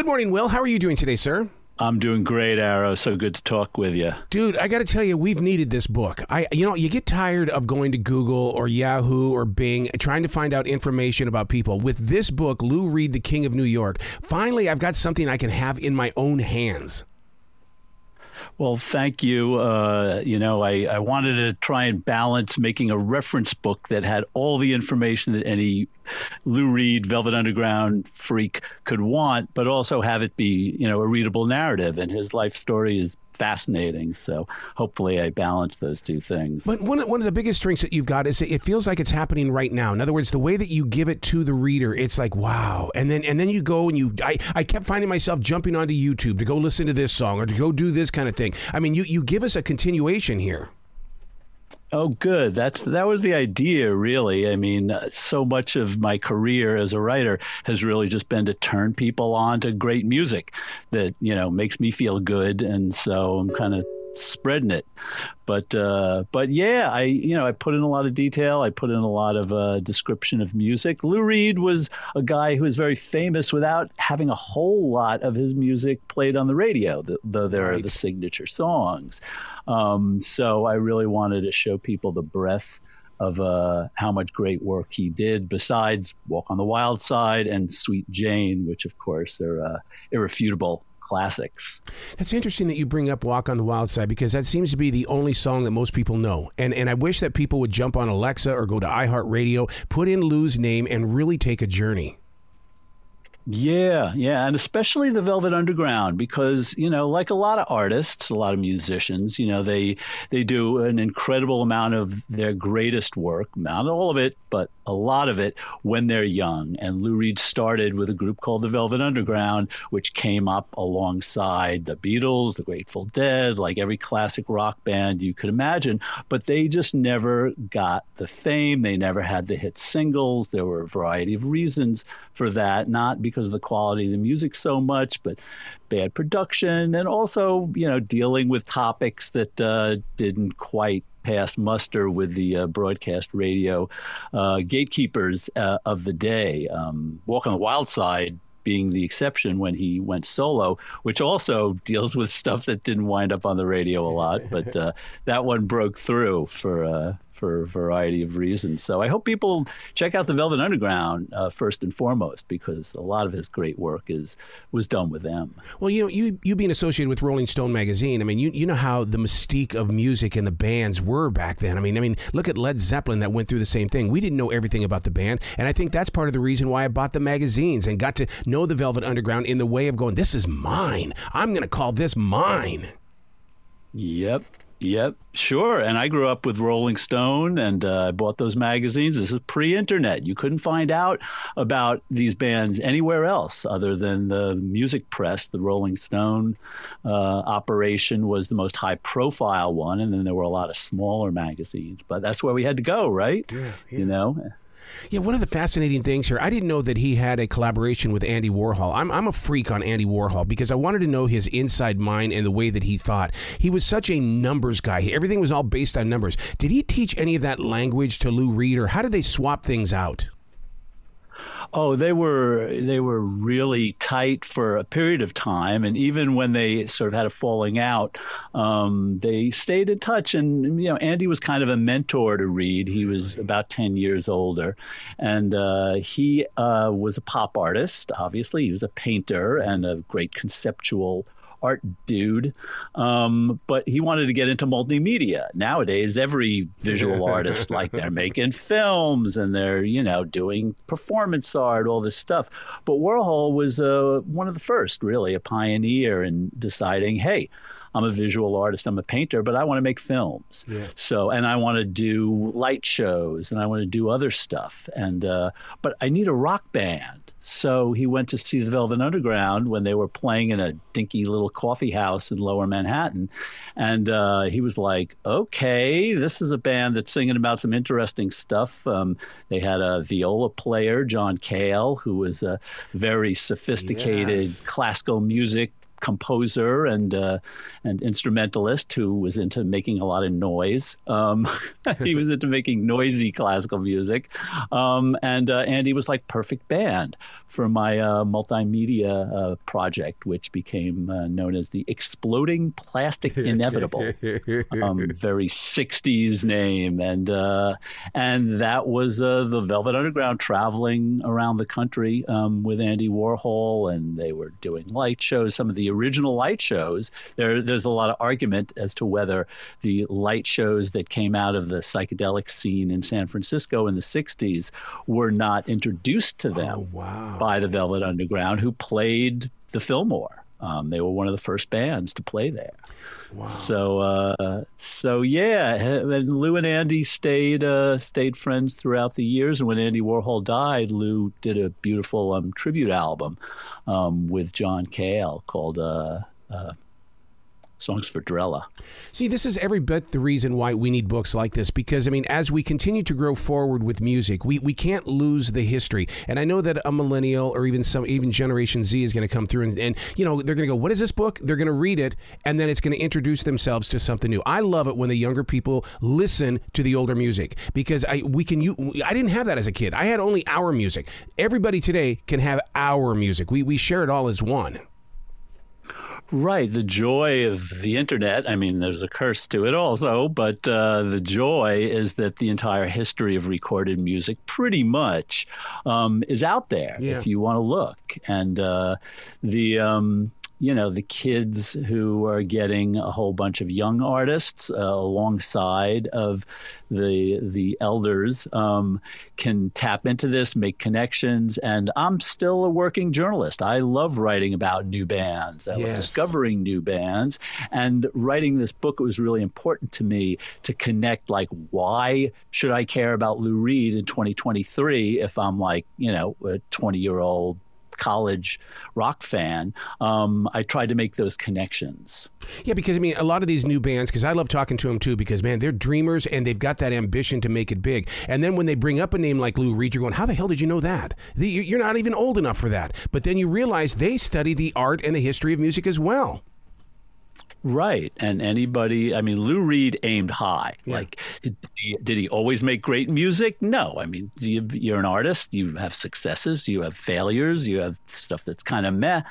Good morning, Will. How are you doing today, sir? I'm doing great, Arroe. So good to talk with you. Dude, I got to tell you, we've needed this book. I, you know, you get tired of going to Google or Yahoo or Bing trying to find out information about people. With this book, Lou Reed, The King of New York, finally I've got something I can have in my own hands. Well, thank you. Uh, you know, I, I wanted to try and balance making a reference book that had all the information that any Lou Reed, Velvet Underground freak could want, but also have it be, you know, a readable narrative. And his life story is fascinating. So hopefully I balance those two things. But one, one of the biggest strengths that you've got is it feels like it's happening right now. In other words, the way that you give it to the reader, it's like, wow. And then, and then you go and you, I, I kept finding myself jumping onto YouTube to go listen to this song or to go do this kind of thing. I mean, you, you give us a continuation here. Oh, good. That's that was the idea, really. I mean, uh, so much of my career as a writer has really just been to turn people on to great music that you know makes me feel good, and so I'm kind of spreading it. But uh, but yeah, I you know I put in a lot of detail. I put in a lot of uh, description of music. Lou Reed was a guy who was very famous without having a whole lot of his music played on the radio, though there right. are the signature songs. Um, so I really wanted to show people the breadth of uh, how much great work he did besides Walk on the Wild Side and Sweet Jane, which of course are uh, irrefutable classics. It's interesting that you bring up Walk on the Wild Side because that seems to be the only song that most people know. And and I wish that people would jump on Alexa or go to iHeartRadio, put in Lou's name and really take a journey. Yeah, yeah, and especially the Velvet Underground because you know, like a lot of artists, a lot of musicians, you know, they they do an incredible amount of their greatest work, not all of it, but a lot of it when they're young. And Lou Reed started with a group called the Velvet Underground, which came up alongside the Beatles, the Grateful Dead, like every classic rock band you could imagine. But they just never got the fame. They never had the hit singles. There were a variety of reasons for that, not because of the quality of the music so much, but bad production and also, you know, dealing with topics that uh, didn't quite pass muster with the uh, broadcast radio uh, gatekeepers uh, of the day. Um, Walk on the Wild Side being the exception when he went solo, which also deals with stuff that didn't wind up on the radio a lot. But uh, that one broke through for uh, for a variety of reasons. So I hope people check out the Velvet Underground uh, first and foremost because a lot of his great work is was done with them. Well, you know, you you being associated with Rolling Stone magazine, I mean, you you know how the mystique of music and the bands were back then. I mean, I mean, look at Led Zeppelin that went through the same thing. We didn't know everything about the band, and I think that's part of the reason why I bought the magazines and got to know the Velvet Underground in the way of going, this is mine. I'm going to call this mine. Yep. Yep, sure. And I grew up with Rolling Stone and uh, I bought those magazines. This is pre internet. You couldn't find out about these bands anywhere else other than the music press. The Rolling Stone uh, operation was the most high profile one. And then there were a lot of smaller magazines. But that's where we had to go, right? Yeah, yeah. You know? Yeah, one of the fascinating things here, I didn't know that he had a collaboration with Andy Warhol. I'm, I'm a freak on Andy Warhol because I wanted to know his inside mind and the way that he thought. He was such a numbers guy. Everything was all based on numbers. Did he teach any of that language to Lou Reed, or how did they swap things out? Oh, they were they were really tight for a period of time, and even when they sort of had a falling out, um, they stayed in touch. And you know, Andy was kind of a mentor to Reed. He was about ten years older, and uh, he uh, was a pop artist. Obviously, he was a painter and a great conceptual art dude, um, but he wanted to get into multimedia. Nowadays, every visual artist, like they're making films and they're, you know, doing performance art, all this stuff. But Warhol was uh, one of the first, really, a pioneer in deciding, hey, I'm a visual artist, I'm a painter, but I want to make films. Yeah. So, and I want to do light shows and I want to do other stuff. And, uh, but I need a rock band. So he went to see the Velvet Underground when they were playing in a dinky little coffee house in lower Manhattan. And uh, he was like, okay, this is a band that's singing about some interesting stuff. Um, they had a viola player, John Cale, who was a very sophisticated yes. classical music composer and uh, and instrumentalist who was into making a lot of noise. Um, he was into making noisy classical music, um, and uh, Andy was like perfect band for my uh, multimedia uh, project, which became uh, known as the Exploding Plastic Inevitable. Um, very '60s name, and uh, and that was the Velvet Underground traveling around the country um, with Andy Warhol, and they were doing light shows. Some of the original light shows. There, there's a lot of argument as to whether the light shows that came out of the psychedelic scene in San Francisco in the 60s were not introduced to them oh, wow. by the Velvet Underground, who played the Fillmore. Um, they were one of the first bands to play there. So, uh, so yeah, and Lou and Andy stayed uh, stayed friends throughout the years. And when Andy Warhol died, Lou did a beautiful um, tribute album um, with John Cale called uh, uh songs for Drella. See, this is every bit the reason why we need books like this because, I mean, as we continue to grow forward with music, we, we can't lose the history. And I know that a millennial or even some, even Generation Z is going to come through and, and you know, they're going to go, What is this book? They're going to read it and then it's going to introduce themselves to something new. I love it when the younger people listen to the older music because I, we can, you, I didn't have that as a kid. I had only our music. Everybody today can have our music. We, we share it all as one. Right. The joy of the internet, I mean, there's a curse to it also, but uh, the joy is that the entire history of recorded music pretty much um, is out there yeah. if you want to look. And uh, the. Um, you know the kids who are getting a whole bunch of young artists uh, alongside of the the elders um, can tap into this, make connections, and I'm still a working journalist. I love writing about new bands, I yes. love discovering new bands, and writing this book was really important to me to connect. Like, why should I care about Lou Reed in 2023 if I'm like you know a 20 year old college rock fan, um, I tried to make those connections. Yeah, because I mean, a lot of these new bands, because I love talking to them too, because man, they're dreamers and they've got that ambition to make it big. And then when they bring up a name like Lou Reed, you're going, how the hell did you know that? You're not even old enough for that. But then you realize they study the art and the history of music as well. Right. And anybody, I mean, Lou Reed aimed high. Yeah. Like, did he, did he, always make great music? No. I mean, you, are an artist, you have successes, you have failures, you have stuff that's kind of meh.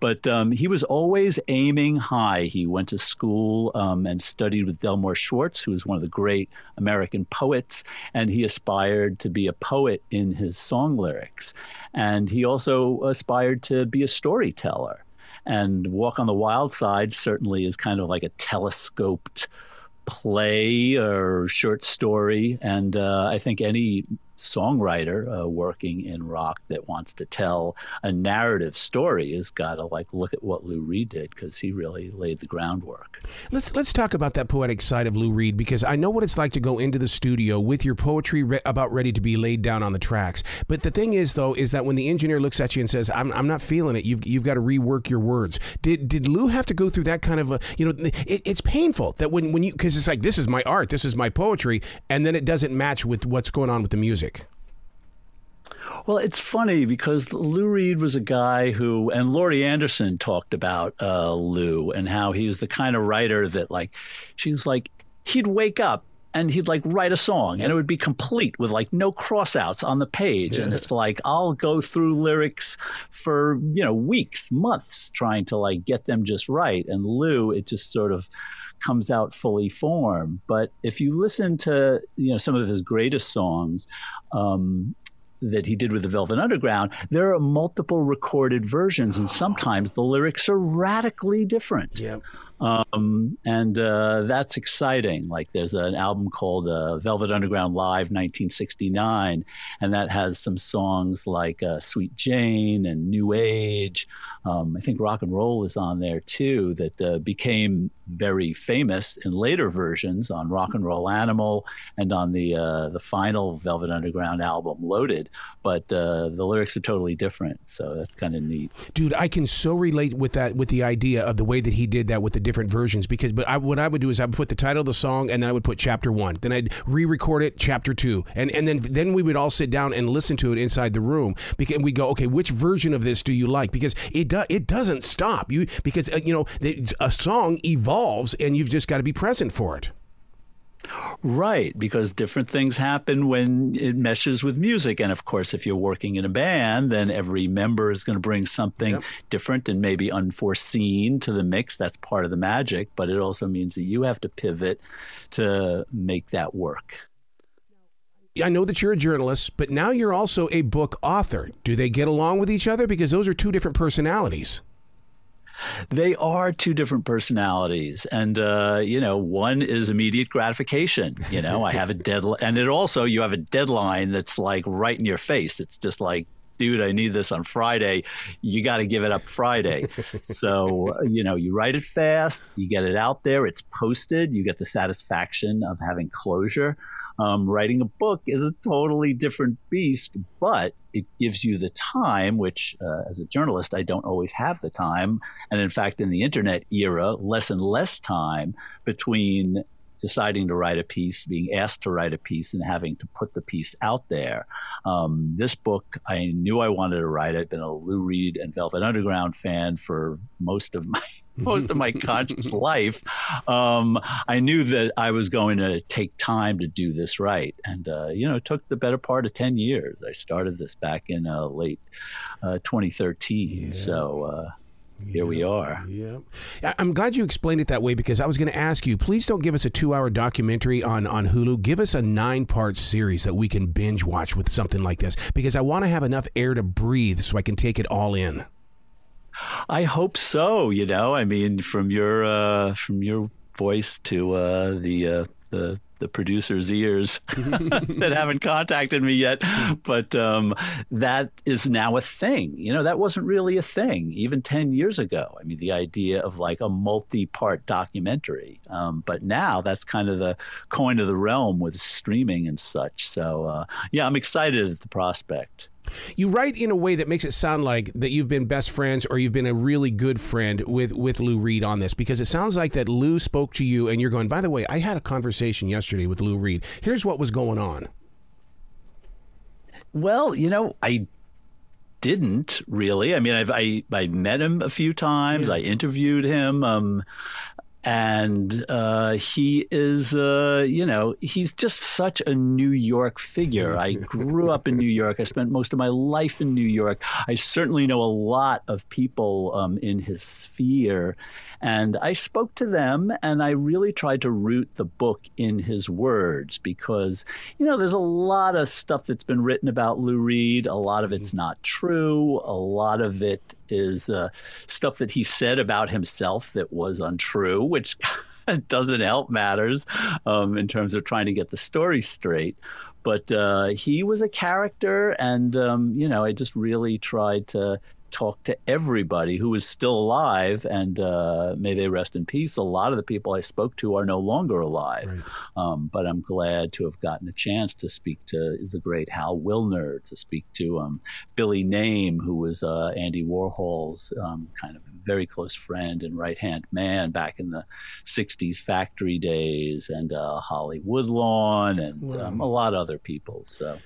But um, he was always aiming high. He went to school um, and studied with Delmore Schwartz, who was one of the great American poets. And he aspired to be a poet in his song lyrics. And he also aspired to be a storyteller. And Walk on the Wild Side certainly is kind of like a telescoped play or short story. And uh, I think any songwriter uh, working in rock that wants to tell a narrative story has got to like look at what Lou Reed did because he really laid the groundwork. Let's let's talk about that poetic side of Lou Reed because I know what it's like to go into the studio with your poetry re- about ready to be laid down on the tracks. But the thing is though is that when the engineer looks at you and says I'm, I'm not feeling it, you've you've got to rework your words. Did did Lou have to go through that kind of a you know it, it's painful that when when you because it's like this is my art, this is my poetry, and then it doesn't match with what's going on with the music. Well, it's funny because Lou Reed was a guy who, and Laurie Anderson talked about uh, Lou and how he was the kind of writer that, like, she's like, he'd wake up and he'd like write a song and it would be complete with like no crossouts on the page. Yeah. And it's like, I'll go through lyrics for, you know, weeks, months trying to like get them just right. And Lou, it just sort of, comes out fully formed. But if you listen to you know some of his greatest songs, um, that he did with the Velvet Underground, there are multiple recorded versions, and sometimes the lyrics are radically different. Yeah. Um, and uh, that's exciting. Like there's an album called uh, Velvet Underground Live 1969, and that has some songs like uh, Sweet Jane and New Age. Um, I think Rock and Roll is on there too, that uh, became very famous in later versions on Rock and Roll Animal and on the uh, the final Velvet Underground album Loaded. But uh, the lyrics are totally different, so that's kind of neat. Dude, I can so relate with that with the idea of the way that he did that with the different versions because but I, what I would do is I would put the title of the song and then I would put chapter one. Then I'd re-record it, chapter two, and and then then we would all sit down and listen to it inside the room because we go, okay, which version of this do you like? Because it do, it doesn't stop you because uh, you know a song evolves and you've just got to be present for it. Right, because different things happen when it meshes with music. And of course, if you're working in a band, then every member is going to bring something yep. different and maybe unforeseen to the mix. That's part of the magic, but it also means that you have to pivot to make that work. I know that you're a journalist, but now you're also a book author. Do they get along with each other? Because those are two different personalities. They are two different personalities, and uh, you know, one is immediate gratification. You know, I have a deadline, and it also you have a deadline that's like right in your face. It's just like dude, I need this on Friday. You got to give it up Friday. so, you know, you write it fast, you get it out there, it's posted, you get the satisfaction of having closure. Um, writing a book is a totally different beast, but it gives you the time, which uh, as a journalist, I don't always have the time. And in fact, in the internet era, less and less time between deciding to write a piece, being asked to write a piece, and having to put the piece out there. Um, this book, I knew I wanted to write. I've been a Lou Reed and Velvet Underground fan for most of my most of my conscious life. Um, I knew that I was going to take time to do this right, and uh, you know, it took the better part of ten years. I started this back in uh, late uh, 2013, yeah. so here we are. Yeah. I'm glad you explained it that way because I was going to ask you, please don't give us a two hour documentary on, on Hulu. Give us a nine part series that we can binge watch with something like this because I want to have enough air to breathe so I can take it all in. I hope so. You know, I mean, from your uh, from your voice to uh, the uh, the the producer's ears that haven't contacted me yet. But um, that is now a thing. You know, that wasn't really a thing even 10 years ago. I mean, the idea of like a multi part documentary. Um, but now that's kind of the coin of the realm with streaming and such. So, uh, yeah, I'm excited at the prospect. You write in a way that makes it sound like that you've been best friends or you've been a really good friend with with Lou Reed on this because it sounds like that Lou spoke to you and you're going, by the way, I had a conversation yesterday with Lou Reed. Here's what was going on. Well, you know, I didn't really. I mean, I've, I I met him a few times. Yeah. I interviewed him. Um, and uh, he is, uh, you know, he's just such a New York figure. I grew up in New York. I spent most of my life in New York. I certainly know a lot of people um, in his sphere, and I spoke to them, and I really tried to root the book in his words because, you know, there's a lot of stuff that's been written about Lou Reed. A lot of it's not true. A lot of it is uh, stuff that he said about himself that was untrue, which doesn't help matters um, in terms of trying to get the story straight. But uh, he was a character, and um, you know, I just really tried to talk to everybody who is still alive, and uh, may they rest in peace. A lot of the people I spoke to are no longer alive, right. um, but I'm glad to have gotten a chance to speak to the great Hal Willner, to speak to um, Billy Name, who was uh, Andy Warhol's um, kind of very close friend and right hand man back in the 60s factory days, and uh, Holly Woodlawn, and wow. Um, a lot of other people. So.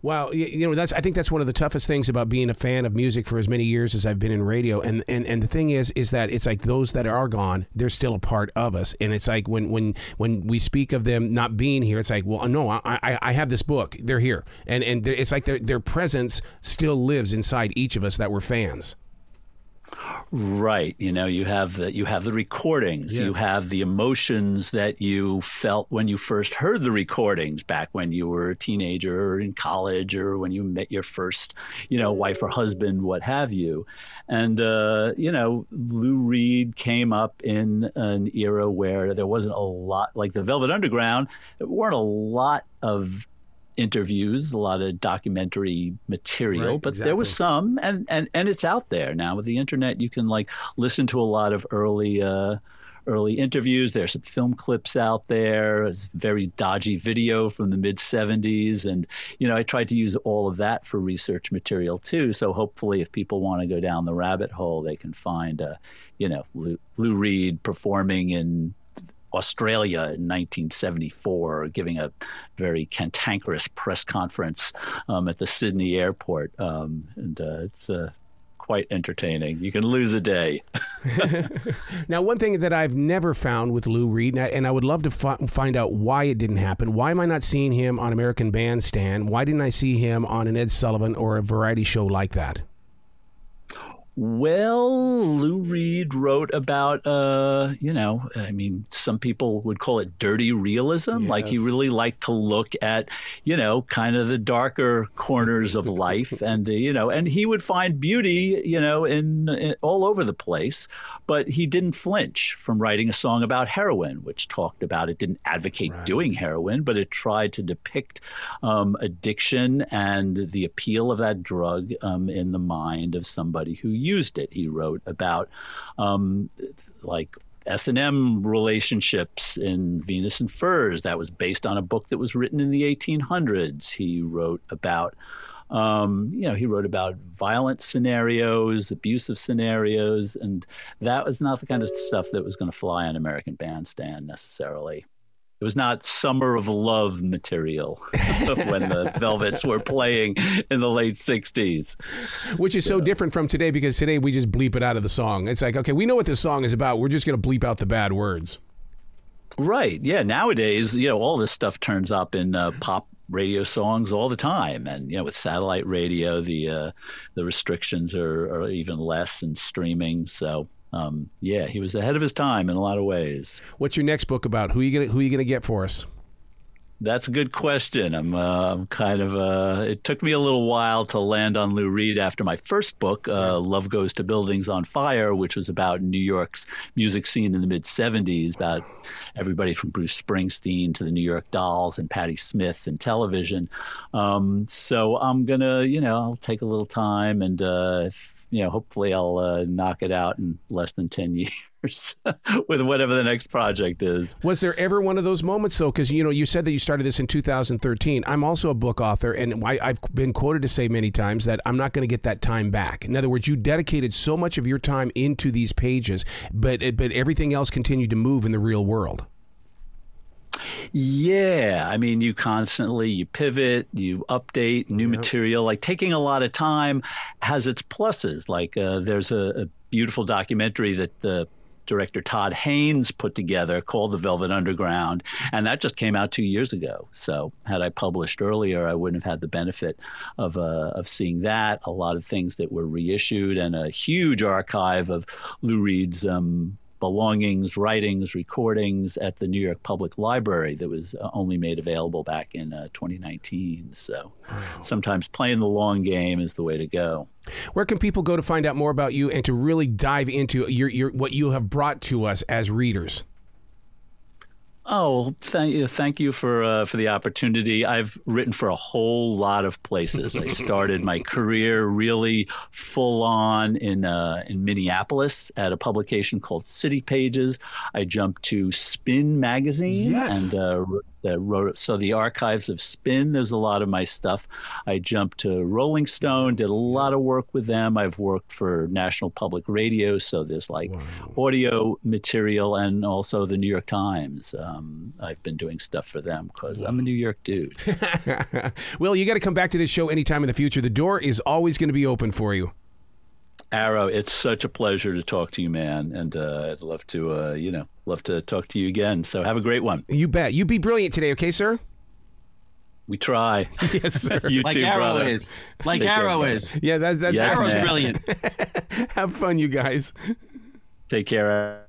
Wow, you know that's I think that's one of the toughest things about being a fan of music for as many years as I've been in radio. And and and the thing is, is that it's like those that are gone, they're still a part of us. And it's like when when when we speak of them not being here, it's like, well, no, I I, I have this book, they're here, and and it's like their their presence still lives inside each of us that were fans. Right. You know, you have the you have the recordings. Yes. You have the emotions that you felt when you first heard the recordings back when you were a teenager or in college or when you met your first, you know, wife or husband, what have you. And uh, you know, Lou Reed came up in an era where there wasn't a lot like the Velvet Underground, there weren't a lot of interviews, a lot of documentary material, right, but exactly. there was some, and, and and it's out there now with the internet. You can like listen to a lot of early. Uh, early interviews. There's some film clips out there. It's very dodgy video from the mid 70s. And, you know, I tried to use all of that for research material too. So hopefully, if people want to go down the rabbit hole, they can find, uh, you know, Lou, Lou Reed performing in Australia in 1974, giving a very cantankerous press conference um, at the Sydney airport. Um, and uh, it's uh, quite entertaining. You can lose a day. now, one thing that I've never found with Lou Reed, and I, and I would love to fi- find out why it didn't happen. Why am I not seeing him on American Bandstand? Why didn't I see him on an Ed Sullivan or a variety show like that? Well, Lou Reed wrote about, uh, you know, I mean, some people would call it dirty realism. Yes. Like he really liked to look at, you know, kind of the darker corners of life, and uh, you know, and he would find beauty, you know, in, in, all over the place. But he didn't flinch from writing a song about heroin, which talked about it didn't advocate right. doing heroin, but it tried to depict um, addiction and the appeal of that drug um, in the mind of somebody who used it. He wrote about um, like S&M relationships in Venus and Furs. That was based on a book that was written in the 1800s. He wrote about, um, you know, he wrote about violent scenarios, abusive scenarios, and that was not the kind of stuff that was going to fly on American Bandstand necessarily. It was not Summer of Love material when the Velvets were playing in the late 60s. Which is so. so different from today because today we just bleep it out of the song. It's like, okay, we know what this song is about. We're just going to bleep out the bad words. Right. Yeah. Nowadays, you know, all this stuff turns up in uh, pop radio songs all the time, and you know, with satellite radio, the uh, the restrictions are, are even less in streaming. So um, yeah, he was ahead of his time in a lot of ways. What's your next book about? Who are you gonna Who are you gonna get for us? That's a good question. I'm, uh, I'm kind of. Uh, it took me a little while to land on Lou Reed after my first book, uh, "Love Goes to Buildings on Fire," which was about New York's music scene in the mid '70s, about everybody from Bruce Springsteen to the New York Dolls and Patti Smith and television. Um, so I'm gonna, you know, I'll take a little time and uh, you know, hopefully I'll uh, knock it out in less than 10 years with whatever the next project is. Was there ever one of those moments, though? Because, you know, you said that you started this in 2013. I'm also a book author, and I, have been quoted to say many times that I'm not going to get that time back. In other words, you dedicated so much of your time into these pages, but, but everything else continued to move in the real world. Yeah, I mean, you constantly you pivot, you update new yep. material. Like taking a lot of time has its pluses. Like uh, there's a, a, beautiful documentary that the director Todd Haynes put together called The Velvet Underground, and that just came out two years ago. So had I published earlier, I wouldn't have had the benefit of uh, of seeing that. A lot of things that were reissued, and a huge archive of Lou Reed's. Um, belongings, writings, recordings at the New York Public Library that was uh, only made available back in uh, 2019. So wow. sometimes playing the long game is the way to go. Where can people go to find out more about you and to really dive into your, your what you have brought to us as readers? Oh, thank you, thank you for uh, for the opportunity. I've written for a whole lot of places. I started my career really full on in uh, in Minneapolis at a publication called City Pages. I jumped to Spin magazine yes. and uh, that wrote it. so the archives of spin there's a lot of my stuff i jumped to rolling stone did a lot of work with them i've worked for national public radio so there's like wow. audio material and also the new york times um, i've been doing stuff for them because wow. i'm a new york dude well you got to come back to this show anytime in the future the door is always going to be open for you Arroe, it's such a pleasure to talk to you, man, and uh, I'd love to, uh, you know, love to talk to you again. So have a great one. You bet. You be brilliant today, okay, sir? We try. yes, sir. you like too, Arroe brother. is. Like Take Arroe care, is. Yeah, that, that's yes, Arroe's man. brilliant. have fun, you guys. Take care.